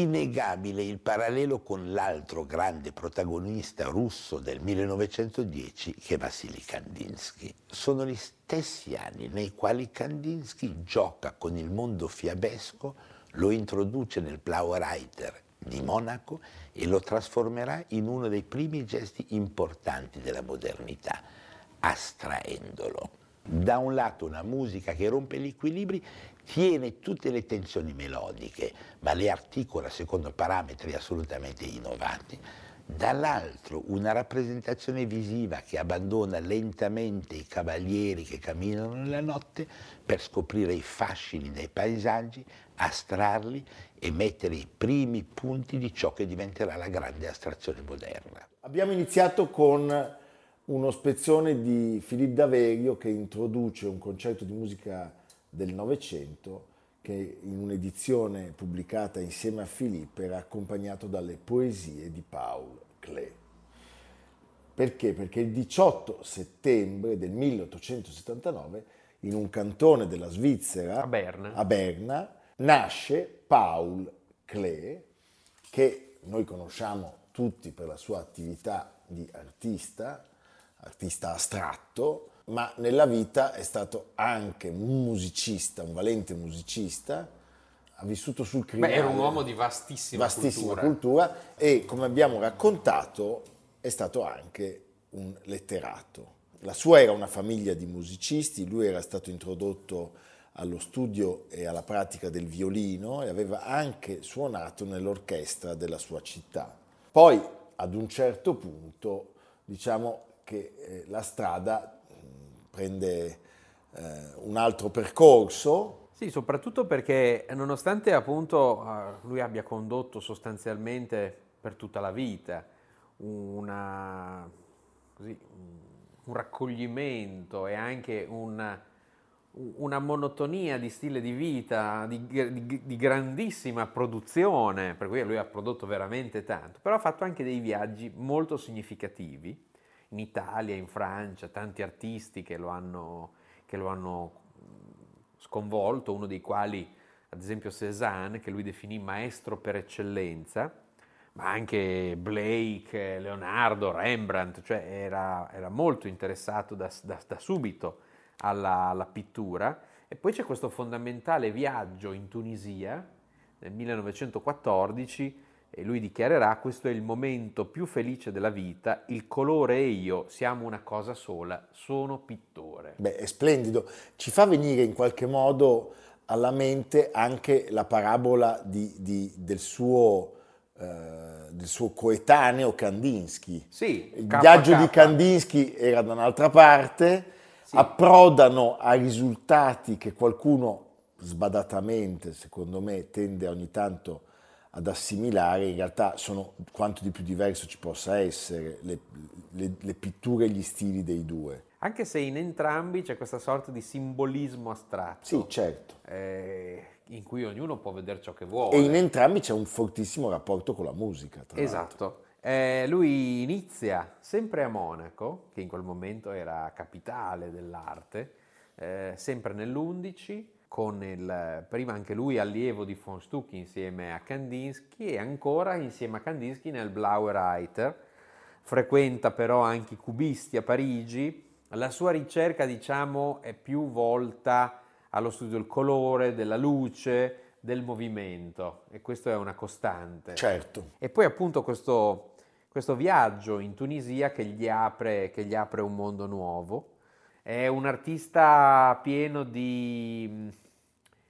Innegabile il parallelo con l'altro grande protagonista russo del 1910 che è Vassili Kandinsky. Sono gli stessi anni nei quali Kandinsky gioca con il mondo fiabesco, lo introduce nel Blaureiter di Monaco e lo trasformerà in uno dei primi gesti importanti della modernità, astraendolo. Da un lato una musica che rompe gli equilibri tiene tutte le tensioni melodiche, ma le articola secondo parametri assolutamente innovati. Dall'altro una rappresentazione visiva che abbandona lentamente i cavalieri che camminano nella notte per scoprire i fascini dei paesaggi, astrarli e mettere i primi punti di ciò che diventerà la grande astrazione moderna. Abbiamo iniziato con uno spezzone di Philippe Daverio che introduce un concerto di musica del Novecento che in un'edizione pubblicata insieme a Filippo era accompagnato dalle poesie di Paul Klee. Perché? Perché il 18 settembre del 1879 in un cantone della Svizzera, a Berna, a Berna nasce Paul Klee, che noi conosciamo tutti per la sua attività di artista, artista astratto, ma nella vita è stato anche un musicista, un valente musicista, ha vissuto sul crimine. Beh, era un uomo di vastissima, vastissima cultura. cultura e come abbiamo raccontato è stato anche un letterato. La sua era una famiglia di musicisti, lui era stato introdotto allo studio e alla pratica del violino e aveva anche suonato nell'orchestra della sua città. Poi ad un certo punto diciamo che eh, la strada prende eh, un altro percorso. Sì, soprattutto perché nonostante appunto eh, lui abbia condotto sostanzialmente per tutta la vita una, così, un raccoglimento e anche una, una, monotonia di stile di vita, di, di, di, grandissima produzione, per cui lui ha prodotto veramente tanto, però ha fatto anche dei viaggi molto significativi in Italia, in Francia, tanti artisti che lo hanno, che lo hanno sconvolto, uno dei quali ad esempio Cézanne, che lui definì maestro per eccellenza, ma anche Blake, Leonardo, Rembrandt, cioè era, era molto interessato da, da, da subito alla, alla, pittura. E poi c'è questo fondamentale viaggio in Tunisia nel 1914 e lui dichiarerà questo è il momento più felice della vita, il colore e io siamo una cosa sola, sono pittore. Beh, è splendido, ci fa venire in qualche modo alla mente anche la parabola di, di, del, suo, eh, del, suo, coetaneo Kandinsky. Sì, il viaggio di Kandinsky era da un'altra parte, sì. approdano a risultati che qualcuno sbadatamente, secondo me, tende ogni tanto a ad assimilare, in realtà sono quanto di più diverso ci possa essere le, le, le, pitture e gli stili dei due. Anche se in entrambi c'è questa sorta di simbolismo astratto. Sì, certo. Eh, in cui ognuno può vedere ciò che vuole. E in entrambi c'è un fortissimo rapporto con la musica. esatto. Eh, lui inizia sempre a Monaco, che in quel momento era capitale dell'arte, eh, sempre nell'11 con il, prima anche lui allievo di von Stuck insieme a Kandinsky e ancora insieme a Kandinsky nel Blauer Reiter. Frequenta però anche i cubisti a Parigi. La sua ricerca, diciamo, è più volta allo studio del colore, della luce, del movimento e questo è una costante. Certo. E poi appunto questo, questo viaggio in Tunisia che gli, apre, che gli apre un mondo nuovo. È un artista pieno di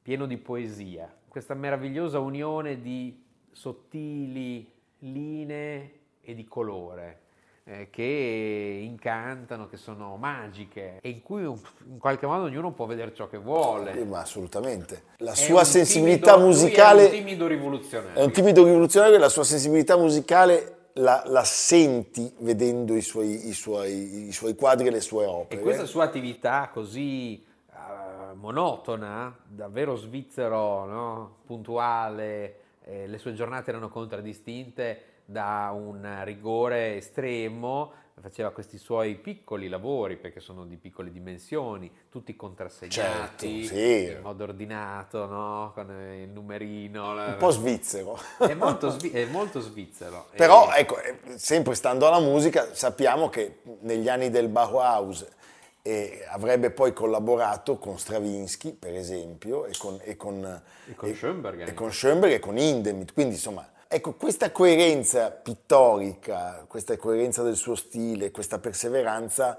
pieno di poesia, questa meravigliosa unione di sottili linee e di colore eh, che incantano, che sono magiche e in cui in qualche modo ognuno può vedere ciò che vuole. Eh, ma assolutamente. La è sua sensibilità timido, musicale è un timido rivoluzionario. È un timido rivoluzionario e la sua sensibilità musicale la, la senti vedendo i suoi, i, suoi, i suoi, quadri e le sue opere. E questa sua attività così uh, monotona, davvero svizzero, no? puntuale, eh, le sue giornate erano contraddistinte da un rigore estremo, faceva questi suoi piccoli lavori perché sono di piccole dimensioni, tutti contrassegnati, certo, sì. in modo ordinato, no? con il numerino. Un po' svizzero. È molto, svi- è molto svizzero. Però, e... ecco, eh, sempre stando alla musica, sappiamo che negli anni del Bauhaus e avrebbe poi collaborato con Stravinsky, per esempio, e con, e con, e con, e, Schoenberg, e con Schoenberg e con Hindemith. Quindi, insomma, Ecco, questa coerenza pittorica, questa coerenza del suo stile, questa perseveranza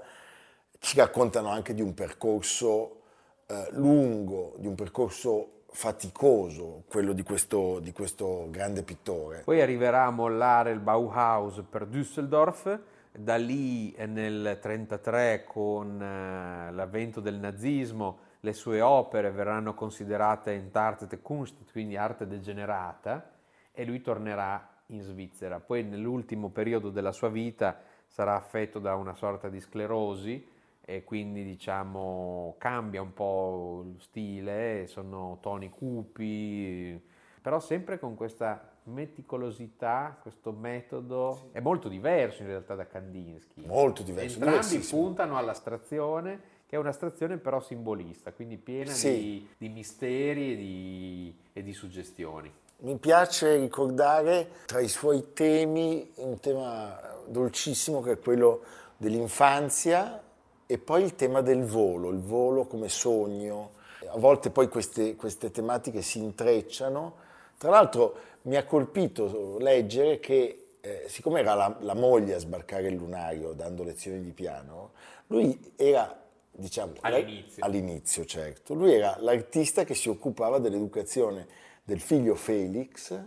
ci raccontano anche di un percorso eh, lungo, di un percorso faticoso, quello di questo, di questo grande pittore. Poi arriverà a mollare il Bauhaus per Düsseldorf, da lì nel 1933 con eh, l'avvento del nazismo le sue opere verranno considerate Entartete Kunst, quindi arte degenerata, e lui tornerà in Svizzera. Poi nell'ultimo periodo della sua vita sarà affetto da una sorta di sclerosi e quindi diciamo cambia un po' lo stile, sono toni cupi, però sempre con questa meticolosità, questo metodo è molto diverso in realtà da Kandinsky. Molto diverso. Entrambi puntano all'astrazione, che è un'astrazione però simbolista, quindi piena sì. di, di, misteri e di, e di suggestioni. Mi piace ricordare tra i suoi temi un tema dolcissimo che è quello dell'infanzia e poi il tema del volo, il volo come sogno. A volte poi queste, queste tematiche si intrecciano. Tra l'altro mi ha colpito leggere che, eh, siccome era la, la moglie a sbarcare il lunario dando lezioni di piano, lui era diciamo, all'inizio. all'inizio certo, lui era l'artista che si occupava dell'educazione del figlio Felix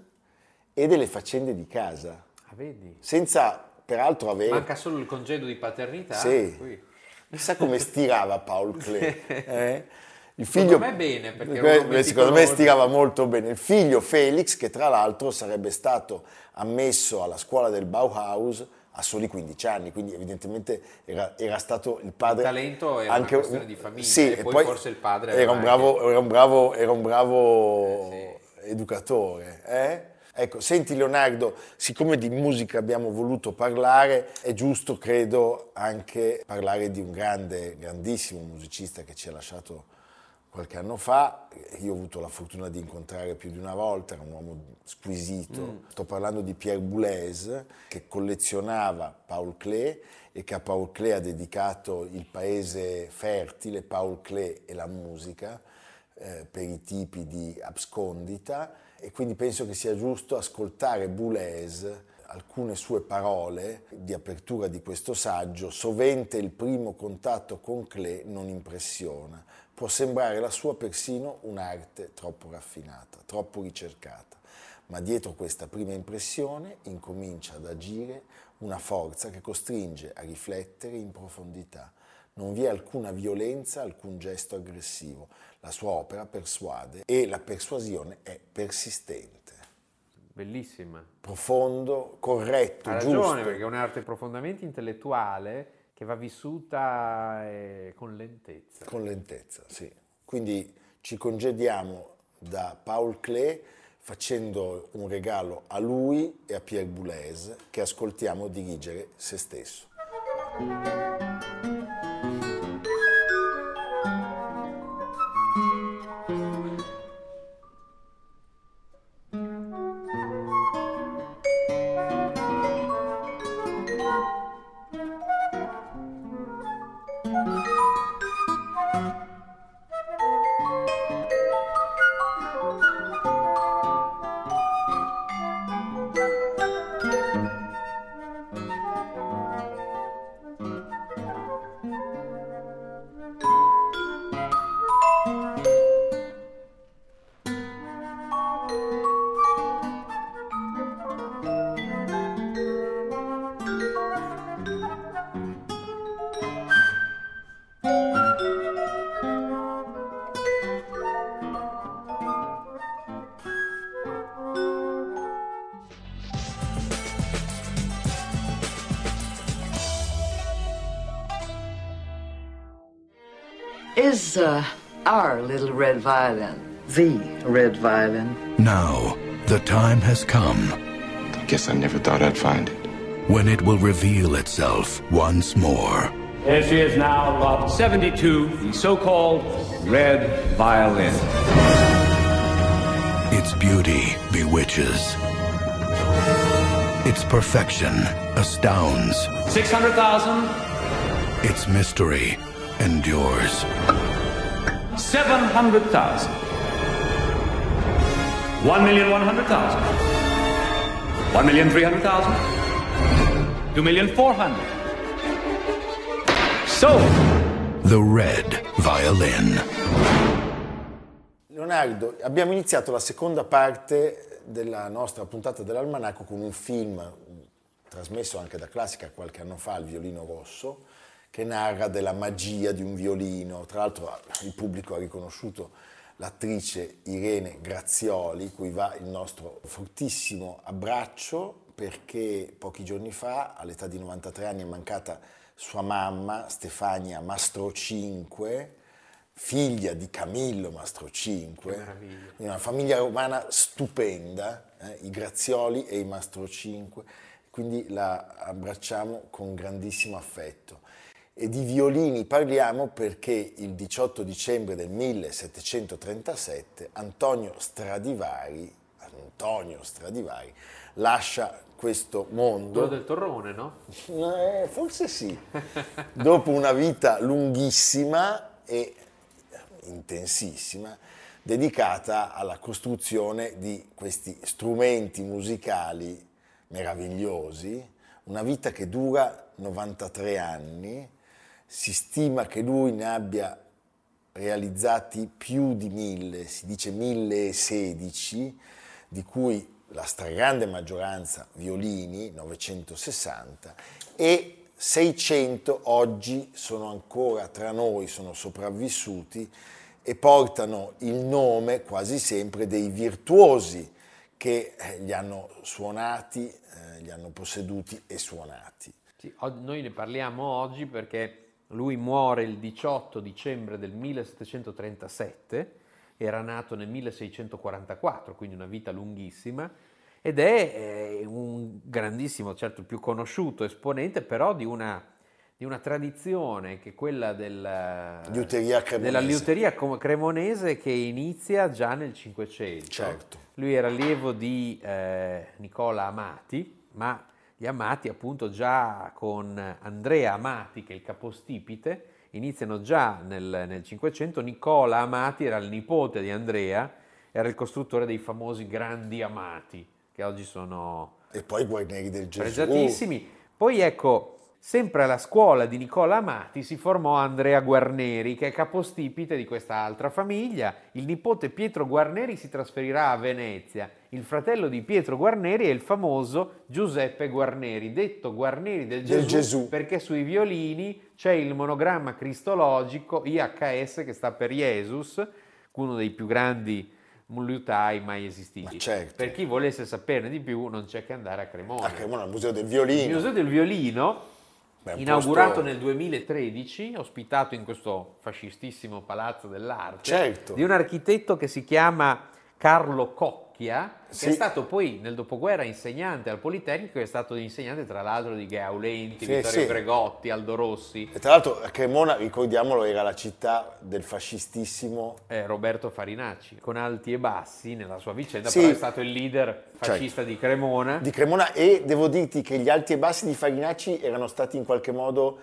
e delle faccende di casa. Ah, vedi? Senza peraltro avere... Manca solo il congedo di paternità. Sì. Qui. Chissà come stirava Paul Klee. Eh? Il figlio, secondo me bene, perché secondo me stirava molto bene. Il figlio Felix, che tra l'altro sarebbe stato ammesso alla scuola del Bauhaus a soli 15 anni, quindi evidentemente era, era stato il padre... Il talento era anche, una questione di famiglia, sì, e poi, poi forse il padre era un bravo, era un bravo, era un bravo eh, sì educatore. Eh? Ecco, senti Leonardo, siccome di musica abbiamo voluto parlare, è giusto, credo, anche parlare di un grande, grandissimo musicista che ci ha lasciato qualche anno fa. Io ho avuto la fortuna di incontrare più di una volta, era un uomo squisito. Mm. Sto parlando di Pierre Boulez, che collezionava Paul Klee e che a Paul Klee ha dedicato il paese fertile, Paul Klee e la musica eh, per i tipi di abscondita e quindi penso che sia giusto ascoltare Boulez, alcune sue parole di apertura di questo saggio, sovente il primo contatto con Clé non impressiona, può sembrare la sua persino un'arte troppo raffinata, troppo ricercata, ma dietro questa prima impressione incomincia ad agire una forza che costringe a riflettere in profondità. Non vi è alcuna violenza, alcun gesto aggressivo, la sua opera persuade e la persuasione è persistente. Bellissima. Profondo, corretto, Ha giusto. ragione, perché è un'arte profondamente intellettuale che va vissuta eh, con lentezza. Con lentezza, sì. Quindi ci congediamo da Paul Klee facendo un regalo a lui e a Pierre Boulez che ascoltiamo dirigere se stesso. Red violin the red violin. Now, the time has come I guess I never thought I'd find it. when it will reveal itself once more. Here she is now, Lot 72, the so-called red violin. Its beauty bewitches. Its perfection astounds. 600,000, Its mystery endures. 700,000. 1,100,000. 1,300,000. 2,400,000. So, The Red Violin. Leonardo, abbiamo iniziato la seconda parte della nostra puntata dell'Almanacco con un film trasmesso anche da Classica qualche anno fa, Il violino rosso, che narra della magia di un violino. Tra l'altro il pubblico ha riconosciuto l'attrice Irene Grazioli, cui va il nostro fortissimo abbraccio perché pochi giorni fa, all'età di 93 anni, è mancata sua mamma, Stefania Mastro 5, figlia di Camillo Mastro 5, quindi una famiglia romana stupenda, eh, i Grazioli e i Mastro 5, quindi la abbracciamo con grandissimo affetto. E di violini parliamo perché il 18 dicembre del 1737 Antonio Stradivari, Antonio Stradivari lascia questo mondo. Quello del torrone, no? Eh, forse sì. Dopo una vita lunghissima e intensissima, dedicata alla costruzione di questi strumenti musicali meravigliosi, una vita che dura 93 anni, si stima che lui ne abbia realizzati più di mille, si dice 1016, di cui la stragrande maggioranza violini, 960, e 600 oggi sono ancora tra noi, sono sopravvissuti e portano il nome quasi sempre dei virtuosi che eh, li hanno suonati, eh, li hanno posseduti e suonati. Sì, noi ne parliamo oggi perché lui muore il 18 dicembre del 1737, era nato nel 1644, quindi una vita lunghissima, ed è eh, un grandissimo, certo il più conosciuto esponente, però di una, di una tradizione che è quella del, Liuteria cremonese. della liuteria cremonese che inizia già nel Cinquecento. Certo. Lui era allievo di eh, Nicola Amati, ma gli Amati appunto già con Andrea Amati, che è il capostipite, iniziano già nel nel Cinquecento. Nicola Amati era il nipote di Andrea, era il costruttore dei famosi grandi Amati, che oggi sono E poi i Guarneri del Gesù. pregiatissimi. Poi ecco, sempre alla scuola di Nicola Amati si formò Andrea Guarneri, che è capostipite di questa altra famiglia. Il nipote Pietro Guarneri si trasferirà a Venezia. Il fratello di Pietro Guarneri è il famoso Giuseppe Guarneri, detto Guarneri del Gesù, Del Gesù. perché sui violini c'è il monogramma cristologico IHS che sta per Jesus, uno dei più grandi liutai mai esistiti. Ma certo. Per chi volesse saperne di più non c'è che andare a Cremona. A Cremona, al Museo del Il Violino. Museo del Violino, Beh, inaugurato posto- nel 2013, ospitato in questo fascistissimo palazzo dell'arte, Certo. di un architetto che si chiama Carlo Cocchia, che Sì. è stato poi nel dopoguerra insegnante al Politecnico, è stato insegnante tra l'altro di Gaulenti, Sì, Vittorio sì. Gregotti, Aldo Rossi, E tra l'altro Cremona, ricordiamolo, era la città del fascistissimo eh, Roberto Farinacci, con alti e bassi nella sua vicenda, Sì. Però è stato il leader fascista di Cremona. di Cremona e devo dirti che gli alti e bassi di Farinacci erano stati in qualche modo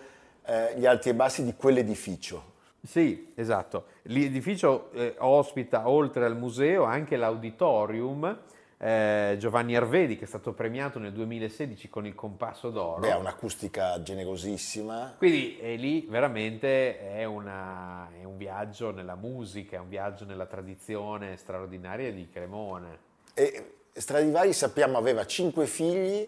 eh, gli alti e bassi di quell'edificio. Sì, esatto. L'edificio eh, ospita, oltre al museo, anche l'auditorium eh, Giovanni Arvedi, che è stato premiato nel 2016 con il Compasso d'Oro. Beh, ha un'acustica generosissima. Quindi eh, lì veramente è, una- è un viaggio nella musica, è un viaggio nella tradizione straordinaria di Cremona. E Stradivari, sappiamo, aveva cinque figli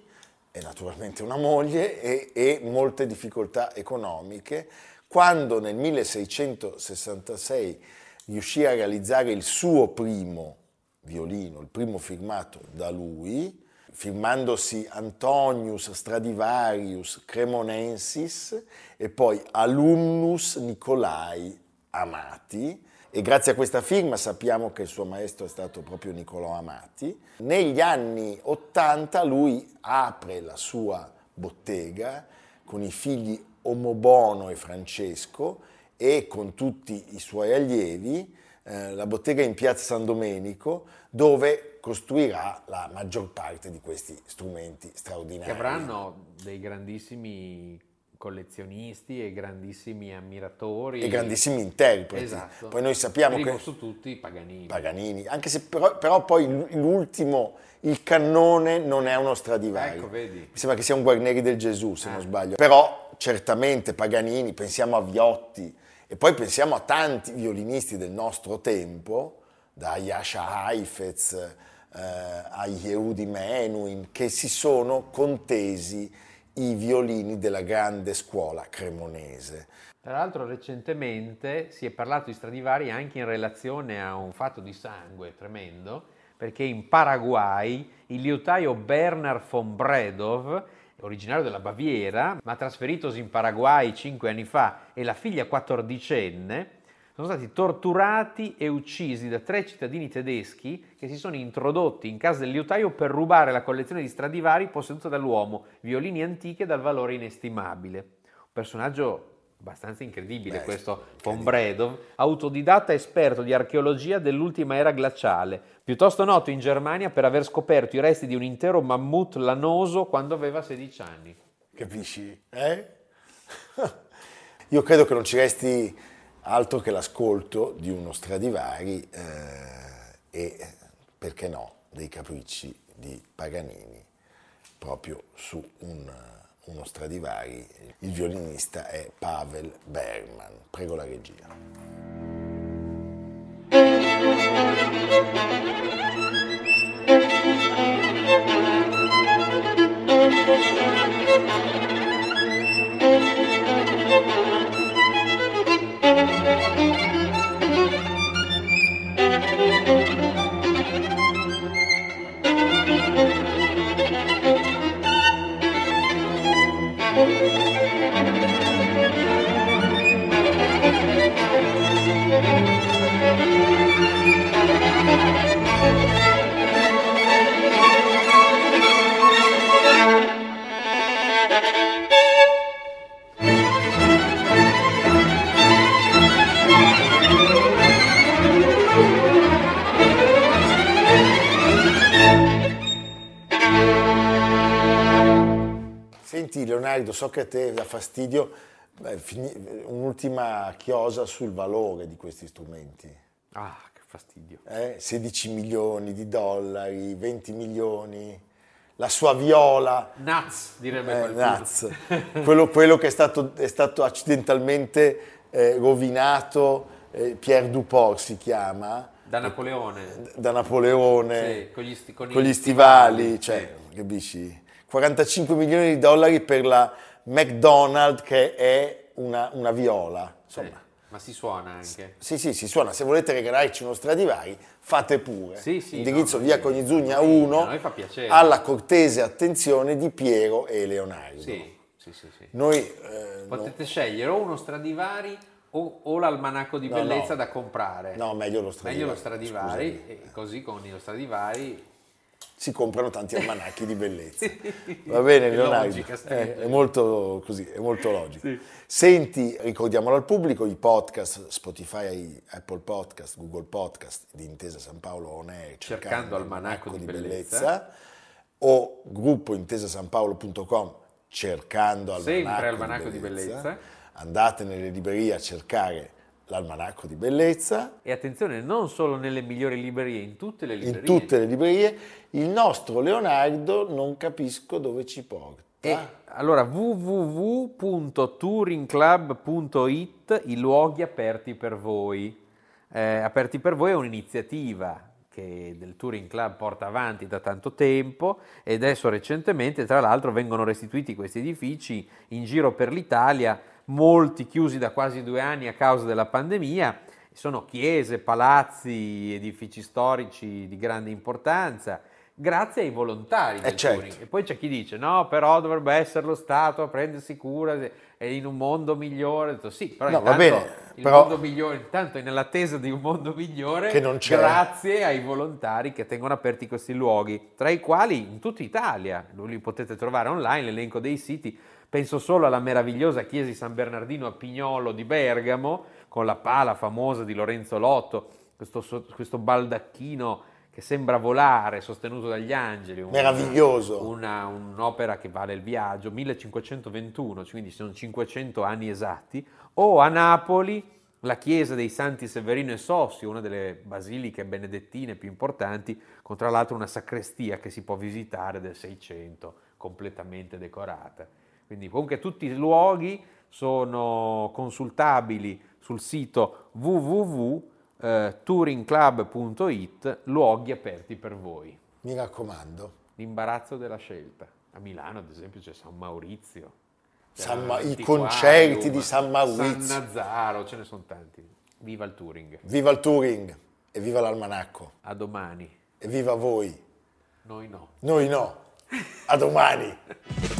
e naturalmente una moglie e, e molte difficoltà economiche. Quando nel 1666 riuscì a realizzare il suo primo violino, il primo firmato da lui, firmandosi Antonius Stradivarius Cremonensis e poi Alumnus Nicolai Amati e grazie a questa firma sappiamo che il suo maestro è stato proprio Niccolò Amati. Negli anni 80 lui apre la sua bottega con i figli Omobono e Francesco e con tutti i suoi allievi, eh, la bottega in piazza San Domenico, dove costruirà la maggior parte di questi strumenti straordinari. Che avranno dei grandissimi collezionisti e grandissimi ammiratori. E grandissimi interpreti. Esatto. Poi noi sappiamo Primo che... su tutti Paganini. Paganini, anche se però, però poi l'ultimo, il cannone non è uno Stradivari. Ecco, vedi. Mi sembra che sia un Guarneri del Gesù, se Ah. non sbaglio. Però certamente Paganini, pensiamo a Viotti e poi pensiamo a tanti violinisti del nostro tempo, da Yasha Heifetz eh, a Yehudi Menuhin, che si sono contesi i violini della grande scuola cremonese. Tra l'altro recentemente si è parlato di Stradivari anche in relazione a un fatto di sangue tremendo, perché in Paraguay il liutaio Bernard von Bredov, originario della Baviera, ma trasferitosi in Paraguay cinque anni fa, e la figlia quattordicenne, sono stati torturati e uccisi da tre cittadini tedeschi che si sono introdotti in casa del liutaio per rubare la collezione di Stradivari posseduta dall'uomo, violini antiche dal valore inestimabile. Un personaggio abbastanza incredibile Beh, questo von Bredov, autodidatta esperto di archeologia dell'ultima era glaciale, piuttosto noto in Germania per aver scoperto i resti di un intero mammut lanoso quando aveva 16 anni. Capisci? Eh? Io credo che non ci resti altro che l'ascolto di uno Stradivari eh, e, perché no, dei capricci di Paganini proprio su un, uno Stradivari. Il violinista è Pavel Bergman. Prego la regia. Senti Leonardo, so che a te dà fastidio un'ultima chiosa sul valore di questi strumenti. Ah, che fastidio. eh? 16 milioni di dollari, 20 milioni, la sua viola, Nuts, direbbe eh, qualcuno. Naz, quello, quello che è stato, è stato accidentalmente eh, rovinato, eh, Pierre Duport si chiama, Da Napoleone. da Napoleone, Sì, con gli sti- con con gli stivali, stivali, cioè, capisci? 45 milioni di dollari per la McDonald's che è una, una viola, Sì, insomma. ma si suona anche. Sì, sì, si suona. Se volete regalarci uno Stradivari, fate pure. Sì, sì, Indirizzo no, via sì. Cognizugna Sì, 1, a noi fa piacere. alla cortese attenzione di Piero e Leonardo. Sì, sì, sì. sì. Noi eh, no- Potete scegliere o uno Stradivari o, o l'almanacco di No, bellezza no. da comprare. No, meglio lo Stradivari. Meglio lo Stradivari, così con lo Stradivari si comprano tanti almanacchi di bellezza. Va bene, Che Leonardo? logica, Eh, è molto così, è molto logico. Senti, ricordiamolo al pubblico, i podcast, Spotify, Apple Podcast, Google Podcast di Intesa San Paolo On Air, Cercando Almanacco di o gruppo intesasanpaolo.com cercando Almanacco, Sempre Almanacco di Bellezza. Andate nelle librerie a cercare l'Almanacco di Bellezza e attenzione non solo nelle migliori librerie, in tutte le librerie. in tutte le librerie. Il nostro Leonardo non capisco dove ci porta. E allora www.touringclub.it, i luoghi aperti per voi. Eh, aperti per voi è un'iniziativa che del Touring Club porta avanti da tanto tempo e adesso recentemente tra l'altro vengono restituiti questi edifici in giro per l'Italia, molti chiusi da quasi due anni a causa della pandemia. Sono chiese, palazzi, edifici storici di grande importanza grazie ai volontari del Eh, certo. touring. E poi c'è chi dice no, però dovrebbe essere lo Stato a prendersi cura è in un mondo migliore. Detto, sì, però No, va intanto bene, il però- mondo migliore, intanto è nell'attesa di un mondo migliore Che non c'è. grazie ai volontari che tengono aperti questi luoghi, tra i quali in tutta Italia, li potete trovare online, l'elenco dei siti, penso solo alla meravigliosa chiesa di San Bernardino a Pignolo di Bergamo, con la pala famosa di Lorenzo Lotto, questo, questo baldacchino che sembra volare, sostenuto dagli angeli. un- Meraviglioso. una- un'opera che vale il viaggio, 1521, quindi sono 500 anni esatti, o a Napoli la chiesa dei Santi Severino e Sossio, una delle basiliche benedettine più importanti, con tra l'altro una sacrestia che si può visitare del 600, completamente decorata. Quindi comunque tutti i luoghi sono consultabili sul sito www.touringclub.it, luoghi aperti per voi. Mi raccomando. L'imbarazzo della scelta. A Milano, ad esempio, c'è San Maurizio. San Ma- i concerti di San Maurizio. San Nazaro, ce ne sono tanti. Viva il Touring. Viva il touring e viva l'almanacco. A domani. E viva voi. Noi no. Noi no. A domani.